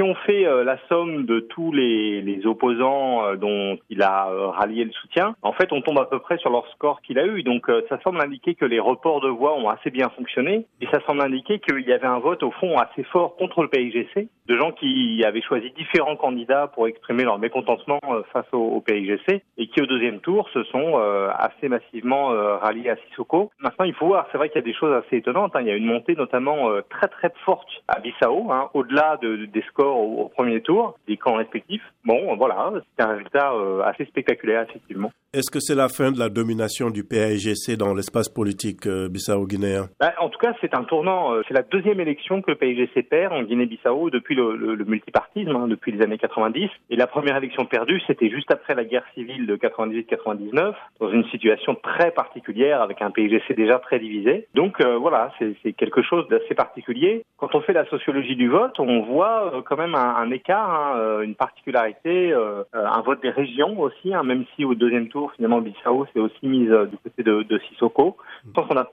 si on fait euh, la somme de tous les, opposants euh, dont il a euh, rallié le soutien, en fait, on tombe à peu près sur leur score qu'il a eu. Donc, ça semble indiquer que les reports de voix ont assez bien fonctionné et ça semble indiquer qu'il y avait un vote au fond assez fort contre le PIGC, de gens qui avaient choisi différents candidats pour exprimer leur mécontentement face au, PIGC et qui, au deuxième tour, se sont assez massivement ralliés à Sissoko. Maintenant, il faut voir, c'est vrai qu'il y a des choses assez étonnantes. Hein. Il y a une montée notamment très très forte à Bissau, hein, au-delà de, des scores au, premier tour, des camps respectifs. Bon, voilà, c'est un résultat euh, assez spectaculaire, effectivement. Est-ce que c'est la fin de la domination du PAIGC dans l'espace politique euh, bissau-guinéen? Bah, En tout cas, c'est un tournant. Euh, c'est la deuxième élection que le PAIGC perd en Guinée-Bissau depuis le, le, multipartisme, hein, depuis les années 90. Et la première élection perdue, c'était juste après la guerre civile de 98-99, dans une situation très particulière avec un PAIGC déjà très divisé. Donc voilà, c'est quelque chose d'assez particulier. Quand on fait la sociologie du vote, on voit euh, quand même un, écart, hein, euh, une particularité, euh, un vote des régions aussi, hein, même si au deuxième tour, finalement, Bissau s'est aussi mise du côté de, de Sissoko. Je pense qu'on a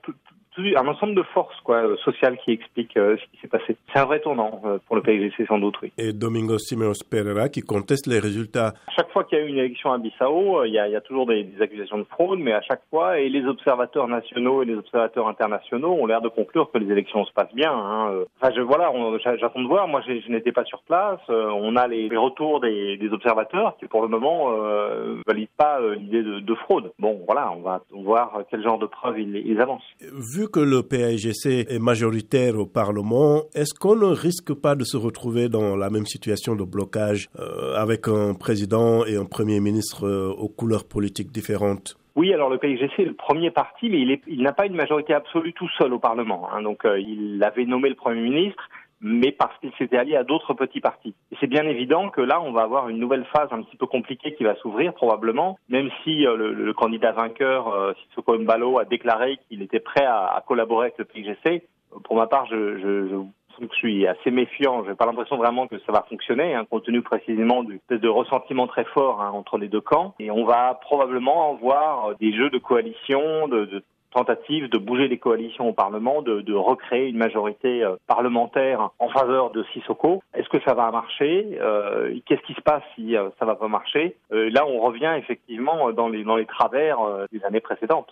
un ensemble de forces quoi, euh, sociales qui expliquent euh, ce qui s'est passé. C'est un vrai tournant euh, pour le PIGC sans doute, oui. Et Domingo Simeos Pereira qui conteste les résultats. chaque fois qu'il y a eu une élection à Bissau, il y a, il y a toujours des, des, accusations de fraude, mais à chaque fois, et les observateurs nationaux et les observateurs internationaux ont l'air de conclure que les élections se passent bien. Hein. Enfin, je, voilà, j'attends de voir. Moi, je n'étais pas sur place. On a les, retours des, des, observateurs qui, pour le moment, euh, valident pas l'idée de, de, fraude. Bon, voilà, on va voir quel genre de preuves ils, ils avancent. Vu que le PAIGC est majoritaire au Parlement, est-ce qu'on ne risque pas de se retrouver dans la même situation de blocage euh, avec un président et un premier ministre euh, aux couleurs politiques différentes? Oui, alors le PIGC est le premier parti, mais il, il n'a pas une majorité absolue tout seul au Parlement. Hein. donc euh, il avait nommé le Premier ministre, mais parce qu'il s'était allié à d'autres petits partis. C'est bien évident que là, on va avoir une nouvelle phase un petit peu compliquée qui va s'ouvrir probablement, même si euh, le, candidat vainqueur, euh, Sissoko Mbalo, a déclaré qu'il était prêt à, collaborer avec le PIGC. Pour ma part, je, je, je, suis assez méfiant. Je n'ai pas l'impression vraiment que ça va fonctionner, hein, compte tenu précisément du de ressentiment très fort hein, entre les deux camps. Et on va probablement voir des jeux de coalition, de, de tentative de bouger les coalitions au Parlement, de, de recréer une majorité euh, parlementaire en faveur de Sissoko. Est-ce que ça va marcher? Euh, Qu'est-ce qui se passe si euh, ça va pas marcher? Là, on revient effectivement dans les, dans les travers des années précédentes.